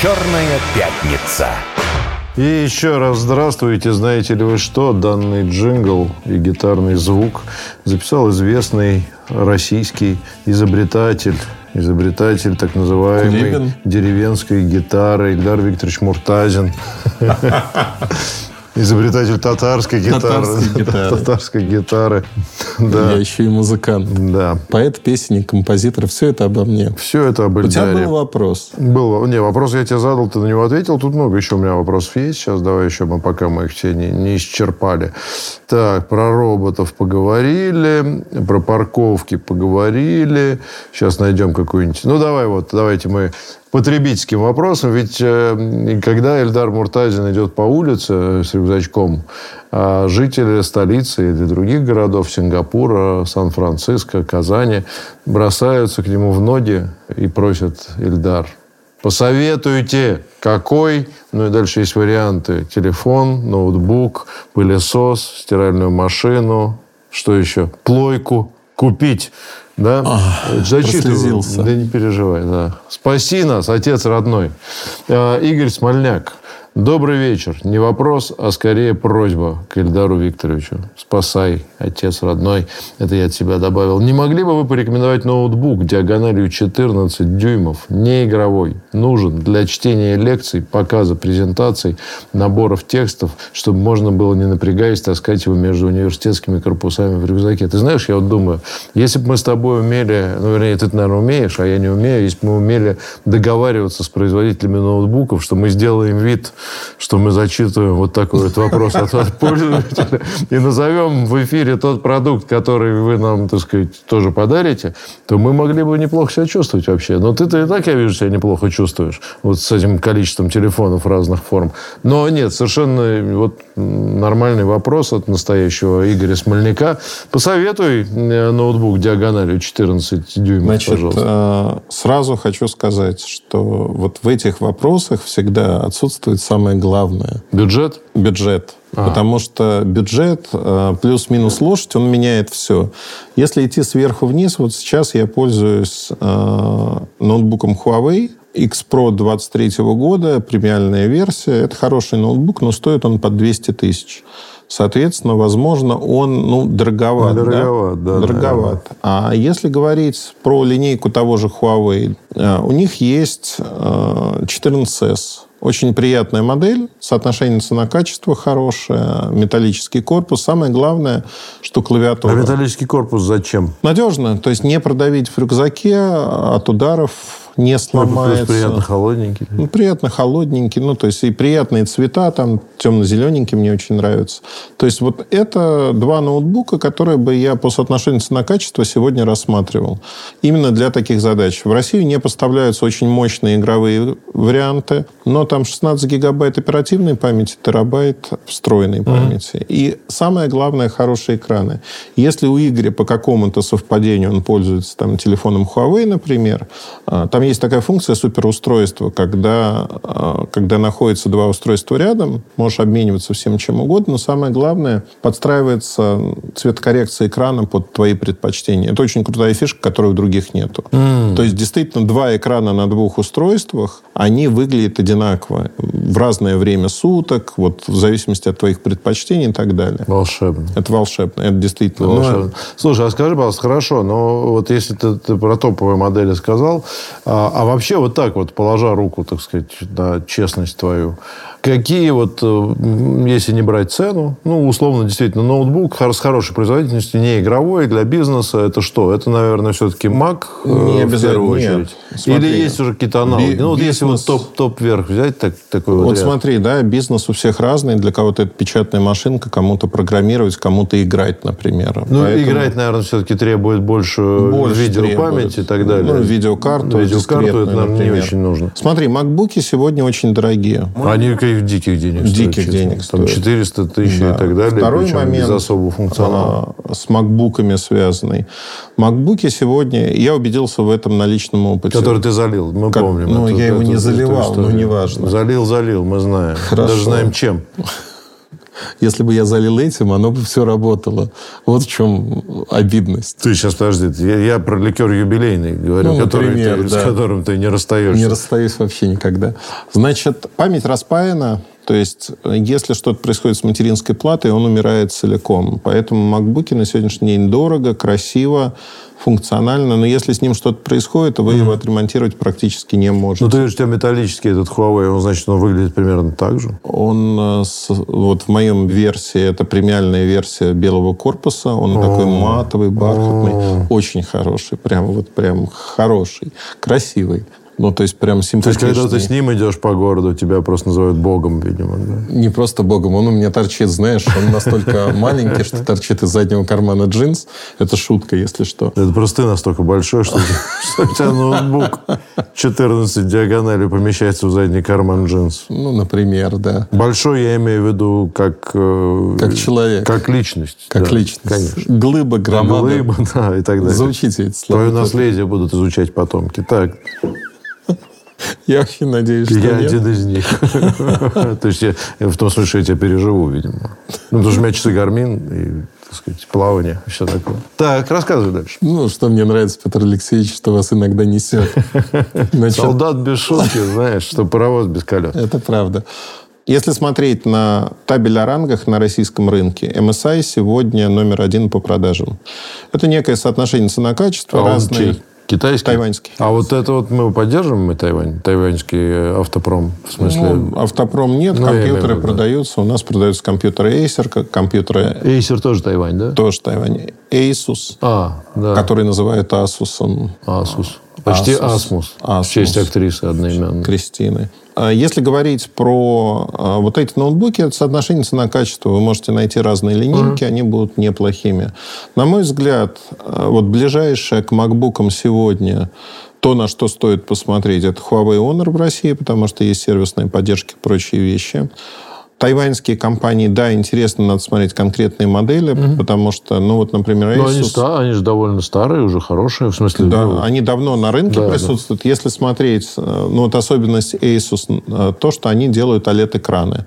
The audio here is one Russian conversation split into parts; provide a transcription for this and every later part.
«Черная пятница». И еще раз здравствуйте. Знаете ли вы что? Данный джингл и гитарный звук записал известный российский изобретатель изобретатель так называемой Кулибин. деревенской гитары Ильдар Викторович Муртазин. Изобретатель татарской гитары. Татарской гитары. Татарской гитары. Я Да. еще и музыкант. Да. Поэт, песенник, композитор. Все это обо мне. Все это об У тебя был вопрос. Был. Не, вопрос я тебе задал, ты на него ответил. Тут много еще у меня вопросов есть. Сейчас давай еще мы пока мы их все не, не исчерпали. Так, про роботов поговорили, про парковки поговорили. Сейчас найдем какую-нибудь... Ну, давай вот, давайте мы потребительским вопросом. Ведь э, когда Эльдар Муртазин идет по улице с рюкзачком, а жители столицы или других городов Сингапура, Сан-Франциско, Казани бросаются к нему в ноги и просят Эльдар, посоветуйте, какой, ну и дальше есть варианты, телефон, ноутбук, пылесос, стиральную машину, что еще, плойку купить. Да? Зачитываю. прослезился. Да не переживай, да. Спаси нас, отец родной. Э, Игорь Смольняк. Добрый вечер. Не вопрос, а скорее просьба к Ильдару Викторовичу. Спасай, отец родной. Это я от себя добавил. Не могли бы вы порекомендовать ноутбук диагональю 14 дюймов, не игровой, нужен для чтения лекций, показа презентаций, наборов текстов, чтобы можно было, не напрягаясь, таскать его между университетскими корпусами в рюкзаке. Ты знаешь, я вот думаю, если бы мы с тобой умели, ну, вернее, ты, наверное, умеешь, а я не умею, если бы мы умели договариваться с производителями ноутбуков, что мы сделаем вид, что мы зачитываем вот такой вот вопрос от от пользователя и назовем в эфире тот продукт, который вы нам, так сказать, тоже подарите, то мы могли бы неплохо себя чувствовать вообще. Но ты-то и так, я вижу, себя неплохо чувствуешь. Вот с этим количеством телефонов разных форм. Но нет, совершенно вот м, нормальный вопрос от настоящего Игоря Смольника. Посоветуй э, ноутбук диагональю 14 дюймов, Значит, пожалуйста. э, сразу хочу сказать, что вот в этих вопросах всегда отсутствует самое главное Бюджет? – бюджет. Потому что бюджет э, плюс-минус лошадь, он меняет все. Если идти сверху вниз, вот сейчас я пользуюсь э, ноутбуком Huawei X Pro 23 года, премиальная версия. Это хороший ноутбук, но стоит он под 200 тысяч. Соответственно, возможно, он ну, дороговат. Ну, да? дороговат, да, Дороговат. А если говорить про линейку того же Huawei, э, у них есть э, 14S. Очень приятная модель, соотношение цена-качество хорошее, металлический корпус. Самое главное, что А клавиатура. металлический корпус зачем? Надежно, то есть не продавить в рюкзаке, от ударов не Ну, плюс сломается. приятно холодненький. Ну, приятно холодненький, ну, то есть и приятные цвета, там темно-зелененький мне очень нравится. То есть вот это два ноутбука, которые бы я по соотношению цена-качество сегодня рассматривал. Именно для таких задач. В Россию не поставляются очень мощные игровые варианты, но там 16 гигабайт оперативной памяти, терабайт встроенной памяти. И самое главное, хорошие экраны. Если у Игоря по какому-то совпадению он пользуется там, телефоном Huawei, например, а, там есть такая функция суперустройства, когда, а, когда находятся два устройства рядом, можешь обмениваться всем чем угодно, но самое главное, подстраивается цветокоррекция экрана под твои предпочтения. Это очень крутая фишка, которой у других нету. То есть, действительно, два экрана на двух устройствах, они выглядят одинаково в разное время суток, вот в зависимости от твоих предпочтений и так далее. Волшебно. Это волшебно, это действительно Ну, волшебно. слушай, а скажи, пожалуйста, хорошо, но вот если ты, ты про топовые модели сказал, а, а вообще вот так вот, положа руку, так сказать, на честность твою, какие вот, э, если не брать цену, ну, условно, действительно, ноутбук с хорошей производительностью, не игровой, для бизнеса, это что? Это, наверное, все-таки Mac э, Не в первую нет. очередь? Смотри. Или есть уже какие-то аналоги? Би- ну, вот если вот бизнес- топ, топ вверх взять, так, такой вот, Вот ряд. смотри, да, бизнес у всех разный. Для кого-то это печатная машинка, кому-то программировать, кому-то играть, например. Ну, Поэтому играть, наверное, все-таки требует больше, больше видеопамяти требует. и так далее. Ну, видеокарту, Видеокарту, это, наверное, не например. очень нужно. Смотри, макбуки сегодня очень дорогие. Они каких диких денег стоят, Диких честно. денег Там стоят. 400 тысяч Да. и так далее. Второй причем момент без особого функционала. а, с макбуками связанный. Макбуки сегодня, я убедился в этом на личном опыте. Который ты залил, мы Как- помним. ну, эту- я его эту- не заливал, но неважно. Залил, залил, мы знаем. Хорошо. Даже знаем, чем. Если бы я залил этим, оно бы все работало. Вот в чем обидность. Ты сейчас, подожди, я, я про ликер юбилейный говорю, Ну, который например, ты- да. с которым ты не расстаешься. Не расстаюсь вообще никогда. Значит, память распаяна. То есть, э, если что-то происходит с материнской платой, он умирает целиком. Поэтому макбуки на сегодняшний день дорого, красиво, функционально. Но если с ним что-то происходит, то вы его отремонтировать практически не можете. Ну, ты говоришь, у тебя металлический этот Huawei, он, значит, он выглядит примерно так же. Он, э, вот в моем версии, это премиальная версия белого корпуса. Он такой матовый, бархатный. Очень хороший. Прям вот прям хороший. Красивый. Ну, то есть прям То есть, симпатичный. когда ты с ним идешь по городу, тебя просто называют богом, видимо. Да? Не просто богом, он у меня торчит, знаешь, он настолько маленький, что торчит из заднего кармана джинс. Это шутка, если что. Это просто ты настолько большой, что, у тебя ноутбук 14 диагоналей помещается в задний карман джинс. Ну, например, да. Большой я имею в виду как... э, Как человек. Как личность. Как личность. Конечно. Глыба, громада. Глыба, да, и так далее. Заучите эти слова. Твое наследие будут изучать потомки. Так, Я очень надеюсь, что я нет. один из них. То есть я в том смысле, что я тебя переживу, видимо. Ну, потому что у меня часы гармин и, так сказать, плавание, все такое. Так, рассказывай дальше. Ну, что мне нравится, Петр Алексеевич, что вас иногда несет. Значит, Солдат без шутки, знаешь, что паровоз без колес. Это правда. Если смотреть на табель о рангах на российском рынке, MSI сегодня номер один по продажам. Это некое соотношение цена-качество, А разные. Китайский? Тайваньский. А вот это вот мы поддерживаем мы Тайвань? Тайваньский автопром, в смысле? Ну, автопром нет, Ну, я имею компьютеры виду, да. продаются. У нас продаются компьютеры Acer, компьютеры Acer тоже Тайвань, да? тоже Тайвань. Asus, А, да. который называют Asus Asus. Почти. Asmus. Asus. В честь актрисы одноименной. Кристины. А Если говорить про а, вот эти ноутбуки, это соотношение цена-качество. Вы можете найти разные линейки, они будут неплохими. На мой взгляд, а, вот ближайшее к макбукам сегодня то, на что стоит посмотреть, это Huawei Honor в России, потому что есть сервисная поддержка и прочие вещи. Тайваньские компании, да, интересно, надо смотреть конкретные модели, потому что, ну вот, например, они, Asus... ста- они же довольно старые, уже хорошие. В смысле, Да, ну, они давно на рынке Да, присутствуют. Если смотреть, э, ну вот особенность Asus, э, то, что они делают OLED-экраны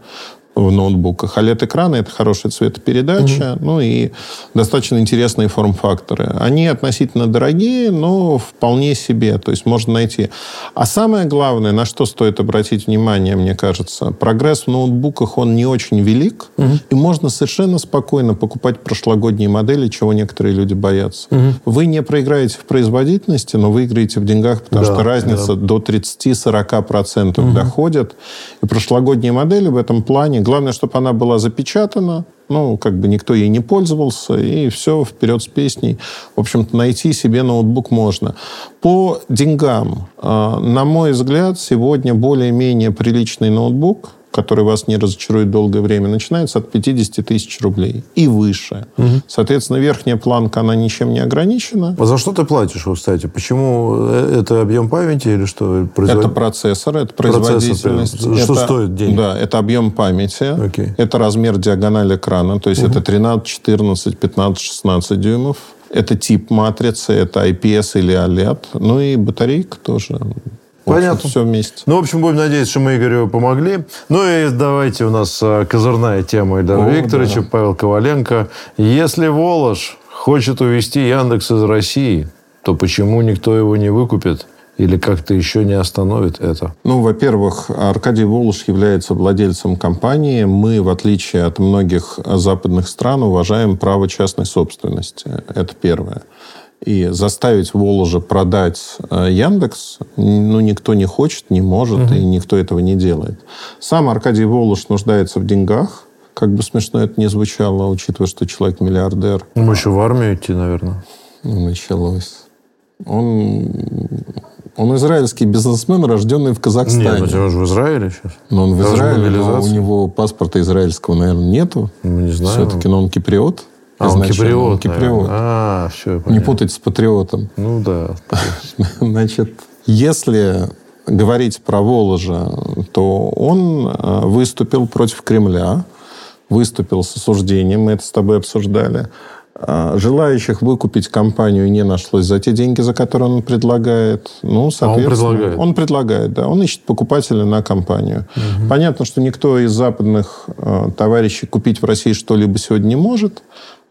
в ноутбуках. OLED-экраны – это хорошая цветопередача, ну и достаточно интересные форм-факторы. Они относительно дорогие, но вполне себе, то есть можно найти. А самое главное, на что стоит обратить внимание, мне кажется, прогресс в ноутбуках, он не очень велик, и можно совершенно спокойно покупать прошлогодние модели, чего некоторые люди боятся. Вы не проиграете в производительности, но выиграете в деньгах, потому Да, что разница до 30-40% доходит. И прошлогодние модели в этом плане, главное, чтобы она была запечатана, ну, как бы никто ей не пользовался, и все, вперед с песней. В общем-то, найти себе ноутбук можно. По деньгам, э, на мой взгляд, сегодня более-менее приличный ноутбук, который вас не разочарует долгое время, начинается от 50 тысяч рублей и выше. Соответственно, верхняя планка, она ничем не ограничена. А за что ты платишь, кстати? Почему? Э, Это объем памяти или что? Производ- Это процессор, это Процессор, производительность. Что это- стоит денег? Да, это объем памяти. Окей. Это размер диагонали экрана. То есть это 13, 14, 15, 16 дюймов. Это тип матрицы, это IPS или OLED. Ну и батарейка тоже. Понятно. Все вместе. Ну, в общем, будем надеяться, что мы Игорю помогли. Ну и давайте у нас а, козырная тема Ильдара О, Викторовича, Павел Коваленко. Если Волож хочет увести Яндекс из России, то почему никто его не выкупит? Или как-то еще не остановит это? Ну, во-первых, Аркадий Волош является владельцем компании. Мы, в отличие от многих западных стран, уважаем право частной собственности. Это первое. И заставить Воложа продать э, Яндекс, ну, никто не хочет, не может, и никто этого не делает. Сам Аркадий Волош нуждается в деньгах, как бы смешно это ни звучало, учитывая, что человек миллиардер. Ну, еще в армию идти, наверное. Ну, началось. Он, он израильский бизнесмен, рожденный в Казахстане. Нет, ну, он же в Израиле сейчас. Но он в Даже Израиле, но у него паспорта израильского, наверное, нету. Ну, не знаю. Все-таки, но он киприот. А, он киприот, киприот. А, все, Не путать с патриотом. Ну, да. Значит, если говорить про Воложа, то он э, выступил против Кремля, выступил с осуждением, мы это с тобой обсуждали. А, желающих выкупить компанию не нашлось за те деньги, за которые он предлагает. Ну, соответственно, а он предлагает? Он предлагает, да. Он ищет покупателя на компанию. Угу. Понятно, что никто из западных э, товарищей купить в России что-либо сегодня не может.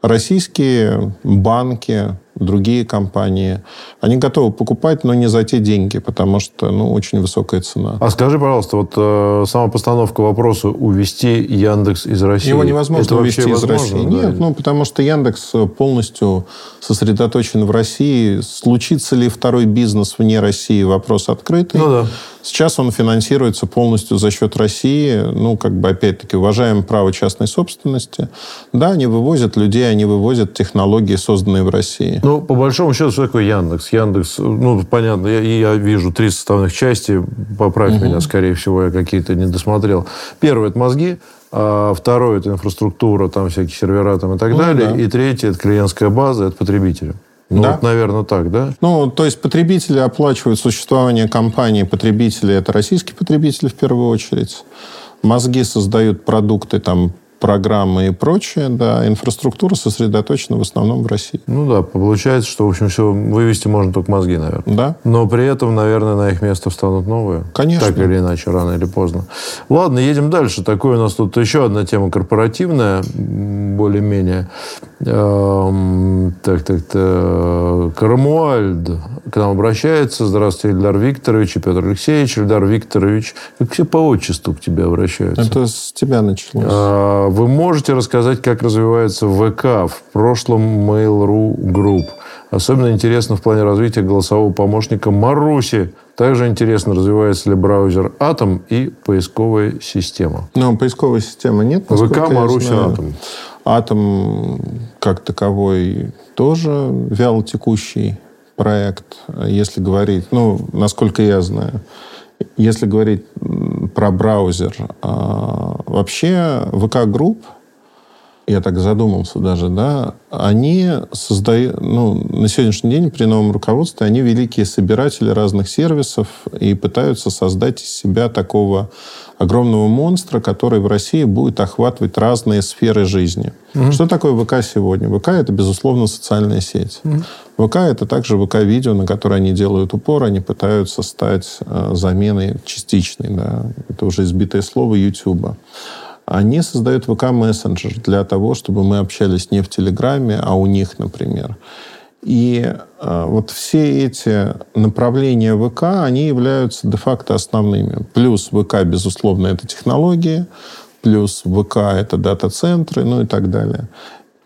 Российские банки, другие компании, они готовы покупать, но не за те деньги, потому что ну, очень высокая цена. А скажи, пожалуйста, вот э, сама постановка вопроса увести Яндекс из России. Его невозможно Это увести из России. Да? Нет, ну потому что Яндекс полностью сосредоточен в России. Случится ли второй бизнес вне России, вопрос открытый. Ну да. Сейчас он финансируется полностью за счет России. Ну, как бы, опять-таки, уважаем право частной собственности. Да, они вывозят людей, они вывозят технологии, созданные в России. Ну, по большому счету, что такое Яндекс? Яндекс, ну, понятно, я, я вижу три составных части. Поправь угу. меня, скорее всего, я какие-то не досмотрел. Первое – это мозги. А второе – это инфраструктура, там всякие сервера там, и так ну, далее. Да. И третье – это клиентская база, это потребители. Ну, да? вот, наверное, так, да? Ну, то есть потребители оплачивают существование компании. Потребители – это российские потребители в первую очередь. Мозги создают продукты там программы и прочее, да, инфраструктура сосредоточена в основном в России. Ну да, получается, что, в общем, все вывести можно только мозги, наверное. Да. Но при этом, наверное, на их место встанут новые. Конечно. Так или иначе, рано или поздно. Ладно, едем дальше. Такое у нас тут еще одна тема корпоративная, более-менее. Эм, так, так, так. Кармуальд к нам обращается. Здравствуйте, Ильдар Викторович и Петр Алексеевич. Ильдар Викторович, как все по отчеству к тебе обращаются. Это с тебя началось. А, вы можете рассказать, как развивается ВК, в прошлом Mail.ru Group? Особенно интересно в плане развития голосового помощника Маруси. Также интересно, развивается ли браузер Atom и поисковая система. Ну, поисковой системы нет. ВК, Маруси, Atom. Атом как таковой тоже вяло текущий проект, если говорить, ну, насколько я знаю. Если говорить про браузер, а, вообще VK Group, я так задумался даже, да, они создают, ну, на сегодняшний день при новом руководстве они великие собиратели разных сервисов и пытаются создать из себя такого огромного монстра, который в России будет охватывать разные сферы жизни. Угу. Что такое ВК сегодня? ВК это, безусловно, социальная сеть. Угу. ВК это также ВК-видео, на которое они делают упор, они пытаются стать э, заменой частичной, да, это уже избитое слово, Ютуба. Они создают ВК-мессенджер для того, чтобы мы общались не в Телеграме, а у них, например. И э, вот все эти направления ВК, они являются де-факто основными. Плюс ВК, безусловно, это технологии, плюс ВК это дата-центры, ну и так далее.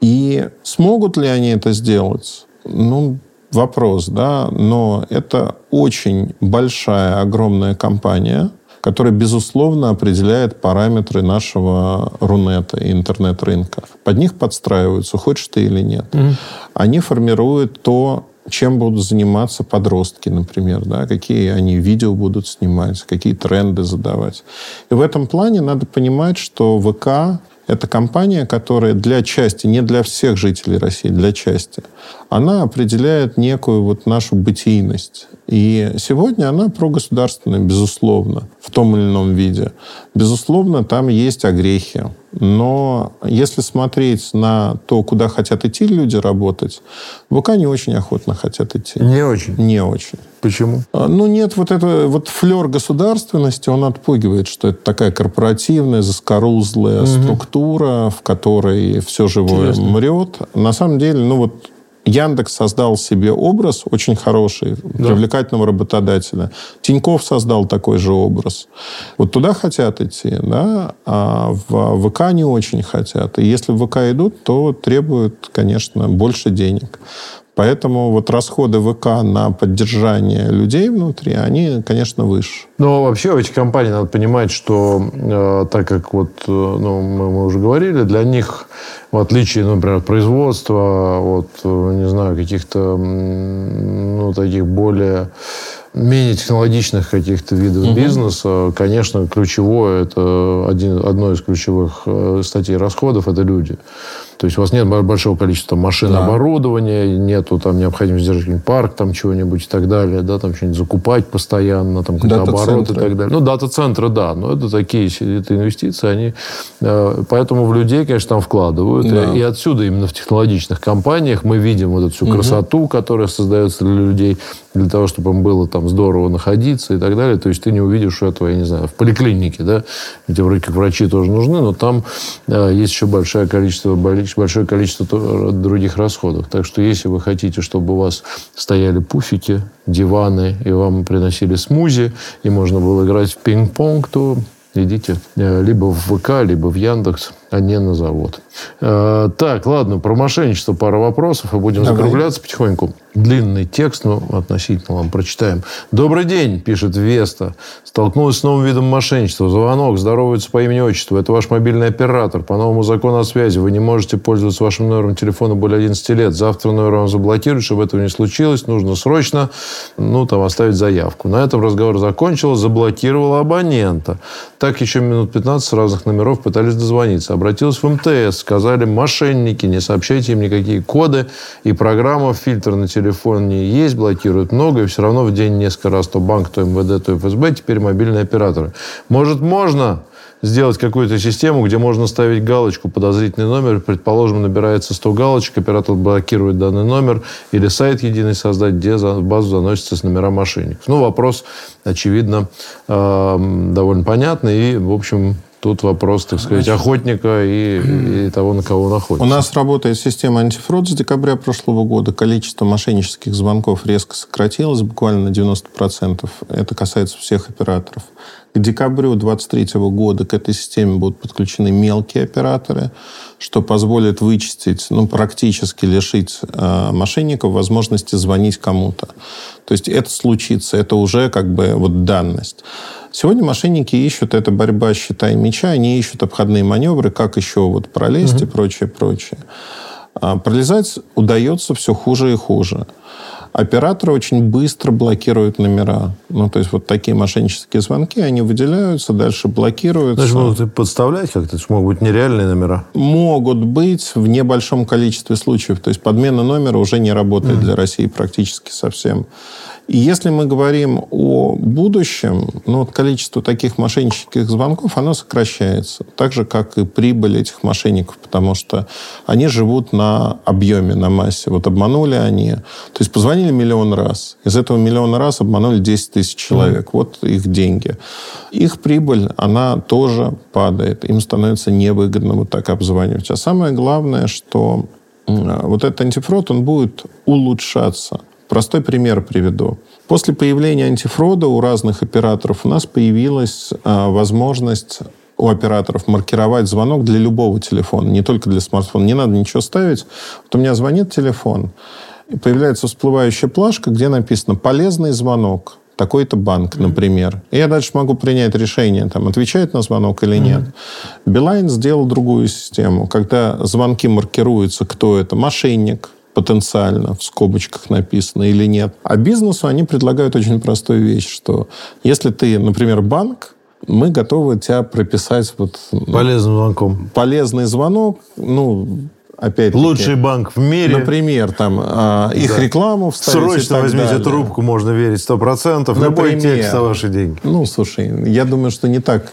И смогут ли они это сделать? Ну, вопрос, да, но это очень большая, огромная компания – которая, безусловно, определяет параметры нашего Рунета и интернет-рынка. Под них подстраиваются, хочешь ты или нет. Mm-hmm. Они формируют то, чем будут заниматься подростки, например, да, какие они видео будут снимать, какие тренды задавать. И в этом плане надо понимать, что ВК это компания, которая для части, не для всех жителей России, для части, она определяет некую вот нашу бытийность. И сегодня она прогосударственная, безусловно, в том или ином виде. Безусловно, там есть огрехи. Но если смотреть на то, куда хотят идти люди работать, ВК не очень охотно хотят идти. Не очень? Не очень. Почему? А, ну, нет, вот это вот флер государственности, он отпугивает, что это такая корпоративная, заскорузлая угу. структура, в которой все живое Интересно. мрет. На самом деле, ну вот Яндекс создал себе образ очень хороший, да. привлекательного работодателя. Тиньков создал такой же образ. Вот туда хотят идти, да, а в ВК не очень хотят. И если в ВК идут, то требуют, конечно, больше денег. Поэтому вот расходы ВК на поддержание людей внутри, они, конечно, выше. Но вообще в этих компаниях надо понимать, что э, так как вот, э, ну, мы, мы уже говорили, для них, в отличие, например, от производства, от, э, не знаю, каких-то, ну, таких более менее технологичных каких-то видов угу. бизнеса, конечно, ключевое, это один, одно из ключевых э, статей расходов, это люди. То есть у вас нет большого количества машин, да. оборудования, нету там необходимости держать парк там чего-нибудь и так далее, да, там что-нибудь закупать постоянно, там какой-то оборот и так далее. Ну, дата-центры, да, но это такие это инвестиции, они... Э, поэтому в людей, конечно, там вкладывают. Да. И, и отсюда именно в технологичных компаниях мы видим вот эту всю красоту, угу. которая создается для людей, для того, чтобы им было там здорово находиться и так далее. То есть ты не увидишь этого, я не знаю, в поликлинике, да, где вроде как врачи тоже нужны, но там э, есть еще большое количество, большое количество других расходов. Так что если вы хотите, чтобы у вас стояли пуфики, диваны, и вам приносили смузи, и можно было играть в пинг-понг, то идите э, либо в ВК, либо в Яндекс, а не на завод. Э, так, ладно, про мошенничество пара вопросов, и будем Давай. закругляться потихоньку. Длинный текст, но относительно вам прочитаем. Добрый день, пишет Веста. Столкнулась с новым видом мошенничества. Звонок, здоровается по имени-отчеству. Это ваш мобильный оператор. По новому закону о связи вы не можете пользоваться вашим номером телефона более 11 лет. Завтра номер вам заблокируют. Чтобы этого не случилось, нужно срочно ну, там, оставить заявку. На этом разговор закончился. Заблокировала абонента. Так еще минут 15 с разных номеров пытались дозвониться. Обратилась в МТС сказали, мошенники, не сообщайте им никакие коды, и программа фильтр на телефоне есть, блокирует много, и все равно в день несколько раз то банк, то МВД, то ФСБ, теперь мобильные операторы. Может, можно сделать какую-то систему, где можно ставить галочку подозрительный номер, предположим, набирается 100 галочек, оператор блокирует данный номер, или сайт единый создать, где в базу заносится с номера мошенников. Ну, вопрос, очевидно, э, довольно понятный, и, в общем, Тут вопрос, так сказать, охотника и, и того, на кого он охотится. У нас работает система антифрод с декабря прошлого года. Количество мошеннических звонков резко сократилось, буквально на 90%. Это касается всех операторов. К декабрю 2023 года к этой системе будут подключены мелкие операторы, что позволит вычистить, ну, практически лишить э, мошенников возможности звонить кому-то. То есть это случится, это уже как бы вот данность. Сегодня мошенники ищут, это борьба щита и меча, они ищут обходные маневры, как еще вот пролезть угу. и прочее, прочее. А пролезать удается все хуже и хуже. Операторы очень быстро блокируют номера. Ну, то есть, вот такие мошеннические звонки, они выделяются, дальше блокируются. Значит, могут подставлять как-то? Могут быть нереальные номера? Могут быть в небольшом количестве случаев. То есть, подмена номера уже не работает mm. для России практически совсем. И если мы говорим о будущем, ну, вот количество таких мошеннических звонков, оно сокращается. Так же, как и прибыль этих мошенников, потому что они живут на объеме, на массе. Вот обманули они, то есть позвонили миллион раз. Из этого миллиона раз обманули 10 тысяч человек. Вот их деньги. Их прибыль, она тоже падает. Им становится невыгодно вот так обзванивать. А самое главное, что вот этот антифрод, он будет улучшаться. Простой пример приведу. После появления антифрода у разных операторов у нас появилась а, возможность у операторов маркировать звонок для любого телефона, не только для смартфона. Не надо ничего ставить. Вот у меня звонит телефон, и появляется всплывающая плашка, где написано «полезный звонок» такой-то банк, например. И я дальше могу принять решение, там, отвечать на звонок или нет. Билайн сделал другую систему, когда звонки маркируются, кто это, мошенник, потенциально в скобочках написано или нет. А бизнесу они предлагают очень простую вещь, что если ты, например, банк, мы готовы тебя прописать вот... Полезным звонком. Полезный звонок, ну, опять Лучший банк в мире. Например, там а, их да. рекламу вставить Срочно возьмите далее. трубку, можно верить сто процентов. Любой текст за ваши деньги. Ну, слушай, я думаю, что не так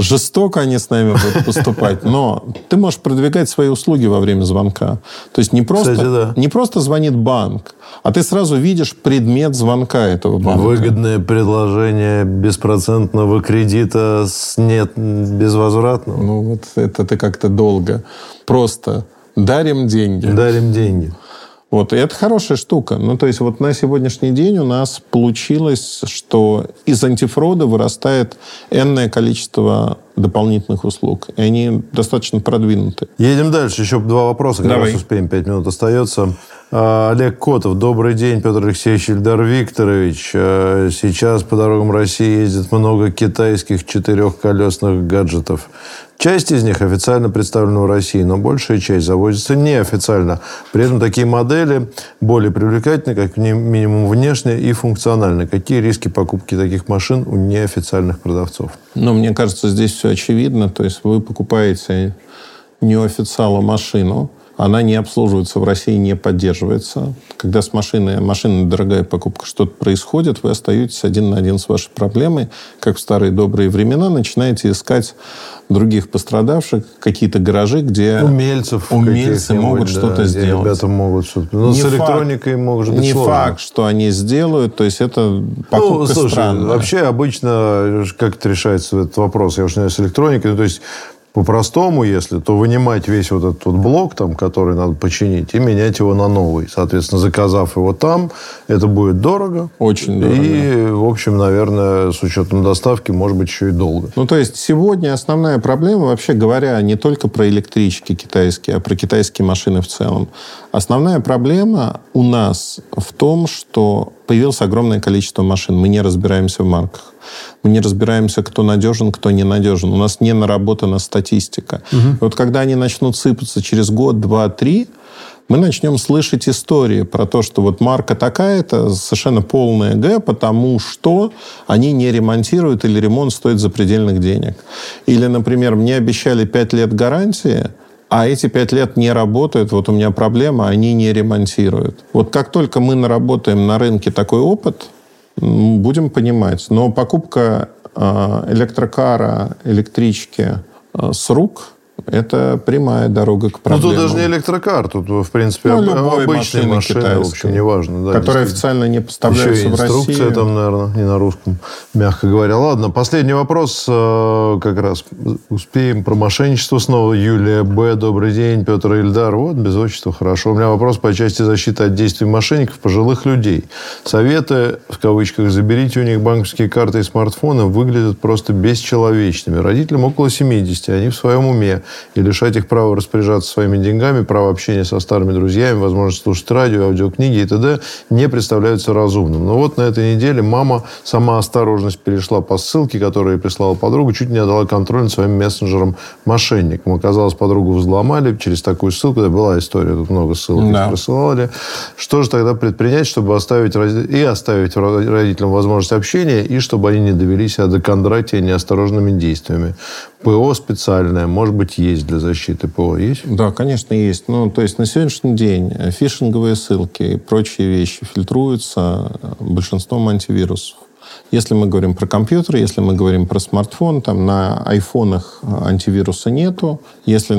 жестоко они с нами будут поступать, но ты можешь продвигать свои услуги во время звонка. То есть не просто, Кстати, да. не просто звонит банк, а ты сразу видишь предмет звонка этого банка. Выгодное предложение беспроцентного кредита с нет безвозвратного. Ну вот это ты как-то долго. Просто дарим деньги. Дарим деньги. Вот, и это хорошая штука. Ну, то есть вот на сегодняшний день у нас получилось, что из антифрода вырастает энное количество дополнительных услуг. И они достаточно продвинуты. Едем дальше. Еще два вопроса. Как раз успеем. Пять минут остается. А, Олег Котов. Добрый день, Петр Алексеевич Ильдар Викторович. А, сейчас по дорогам России ездит много китайских четырехколесных гаджетов. Часть из них официально представлена в России, но большая часть завозится неофициально. При этом такие модели более привлекательны, как минимум внешне и функционально. Какие риски покупки таких машин у неофициальных продавцов? Ну, мне кажется, здесь все очевидно. То есть вы покупаете неофициалу машину, она не обслуживается в России, не поддерживается. Когда с машиной, машина дорогая покупка, что-то происходит, вы остаетесь один на один с вашей проблемой, как в старые добрые времена, начинаете искать других пострадавших, какие-то гаражи, где умельцев умельцы могут да, что-то сделать. Ребята могут что-то. Но ну, не с электроникой факт, может быть Не сложно. факт, что они сделают. То есть это покупка ну, слушай, странная. Вообще обычно как это решается этот вопрос? Я уж не знаю, с электроникой. Ну, то есть по-простому, если, то вынимать весь вот этот вот блок, там, который надо починить, и менять его на новый. Соответственно, заказав его там, это будет дорого. Очень дорого. И, в общем, наверное, с учетом доставки, может быть, еще и долго. Ну, то есть, сегодня основная проблема, вообще говоря, не только про электрички китайские, а про китайские машины в целом. Основная проблема у нас в том, что появилось огромное количество машин. Мы не разбираемся в марках. Мы не разбираемся, кто надежен, кто не надежен. У нас не наработана статистика. Угу. Вот когда они начнут сыпаться через год, два, три, мы начнем слышать истории про то, что вот марка такая-то совершенно полная Г, потому что они не ремонтируют или ремонт стоит запредельных денег. Или, например, мне обещали 5 лет гарантии, а эти пять лет не работают, вот у меня проблема, они не ремонтируют. Вот как только мы наработаем на рынке такой опыт, будем понимать. Но покупка а, электрокара, электрички а, с рук это прямая дорога к проблеме. Ну, тут даже не электрокар, тут, в принципе, ну, обычная машина, в общем, неважно. Да, которая официально не поставляется Еще в Россию. инструкция там, наверное, не на русском, мягко говоря. Ладно, последний вопрос, э, как раз успеем про мошенничество снова. Юлия Б. Добрый день, Петр Ильдар. Вот, без отчества, хорошо. У меня вопрос по части защиты от действий мошенников пожилых людей. Советы, в кавычках, заберите у них банковские карты и смартфоны, выглядят просто бесчеловечными. Родителям около 70, они в своем уме и лишать их права распоряжаться своими деньгами, права общения со старыми друзьями, возможность слушать радио, аудиокниги и т.д. не представляются разумным. Но вот на этой неделе мама сама осторожность перешла по ссылке, которую прислала подруга, чуть не отдала контроль над своим мессенджером мошенникам. Оказалось, подругу взломали через такую ссылку. Это была история, тут много ссылок да. присылали. Что же тогда предпринять, чтобы оставить и оставить родителям возможность общения, и чтобы они не довели себя до кондратия неосторожными действиями? ПО специальное, может быть, есть для защиты ПО? Есть? Да, конечно, есть. Ну, то есть на сегодняшний день фишинговые ссылки и прочие вещи фильтруются большинством антивирусов. Если мы говорим про компьютер, если мы говорим про смартфон, там на айфонах антивируса нету. Если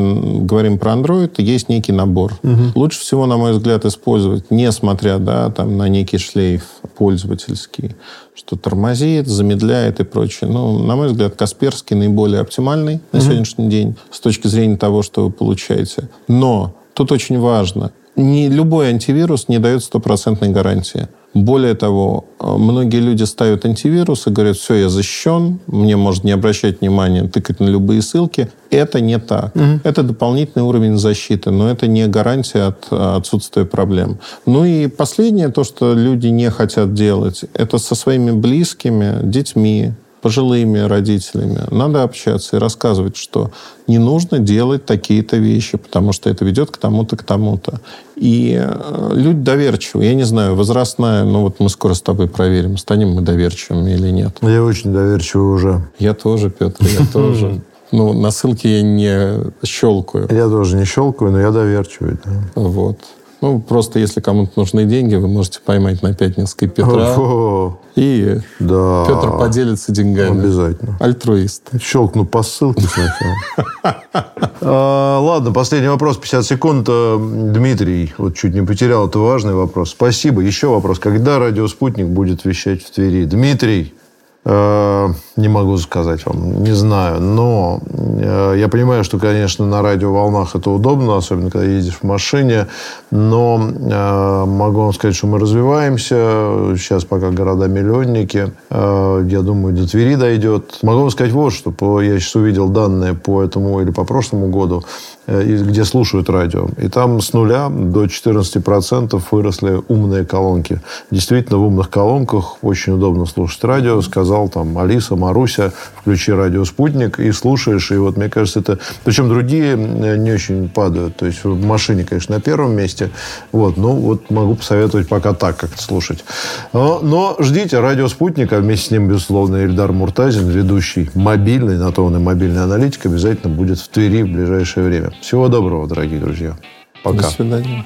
говорим про Android, есть некий набор. Угу. Лучше всего, на мой взгляд, использовать, несмотря да, там, на некий шлейф пользовательский, что тормозит, замедляет и прочее. Ну, на мой взгляд, Касперский наиболее оптимальный на сегодняшний день с точки зрения того, что вы получаете. Но тут очень важно, не любой антивирус не дает стопроцентной гарантии. Более того, э, многие люди ставят антивирус и говорят, все, я защищен, мне может не обращать внимания, тыкать на любые ссылки. Это не так. Угу. Это дополнительный уровень защиты, но это не гарантия от э, отсутствия проблем. Ну и последнее, то, что люди не хотят делать, это со своими близкими, детьми, пожилыми родителями. Надо общаться и рассказывать, что не нужно делать такие-то вещи, потому что это ведет к тому-то, к тому-то. И э, люди доверчивые. Я не знаю, возрастная, ну вот мы скоро с тобой проверим, станем мы доверчивыми или нет. Я очень доверчивый уже. Я тоже, Петр, я тоже. Ну, на ссылке я не щелкаю. Я тоже не щелкаю, но я доверчивый. Да. Вот. Ну, просто если кому-то нужны деньги, вы можете поймать на Пятницкой Петра. О, и да. Петр поделится деньгами. Обязательно. Альтруист. Щелкну по ссылке сначала. А, ладно, последний вопрос, 50 секунд. А, Дмитрий, вот чуть не потерял, это важный вопрос. Спасибо. Еще вопрос. Когда радио «Спутник» будет вещать в Твери? Дмитрий, Э, не могу сказать вам, не знаю. Но э, я понимаю, что, конечно, на радиоволнах это удобно, особенно когда едешь в машине. Но э, могу вам сказать, что мы развиваемся. Сейчас пока города-миллионники. Я думаю, до Твери дойдет. Могу вам сказать вот что. Я сейчас увидел данные по этому или по прошлому году. Э, где слушают радио. И там с нуля до 14% выросли умные колонки. Действительно, в умных колонках очень удобно слушать радио. Сказал сказал там Алиса, Маруся, включи радио «Спутник» и слушаешь. И вот, мне кажется, это... Причем другие не очень падают. То есть в машине, конечно, на первом месте. Вот, ну, вот могу посоветовать пока так как-то слушать. Но, но ждите радио «Спутник», а вместе с ним, безусловно, Ильдар Муртазин, ведущий мобильный, на то он и мобильный аналитик, обязательно будет в Твери в ближайшее время. Всего доброго, дорогие друзья. Пока. До свидания.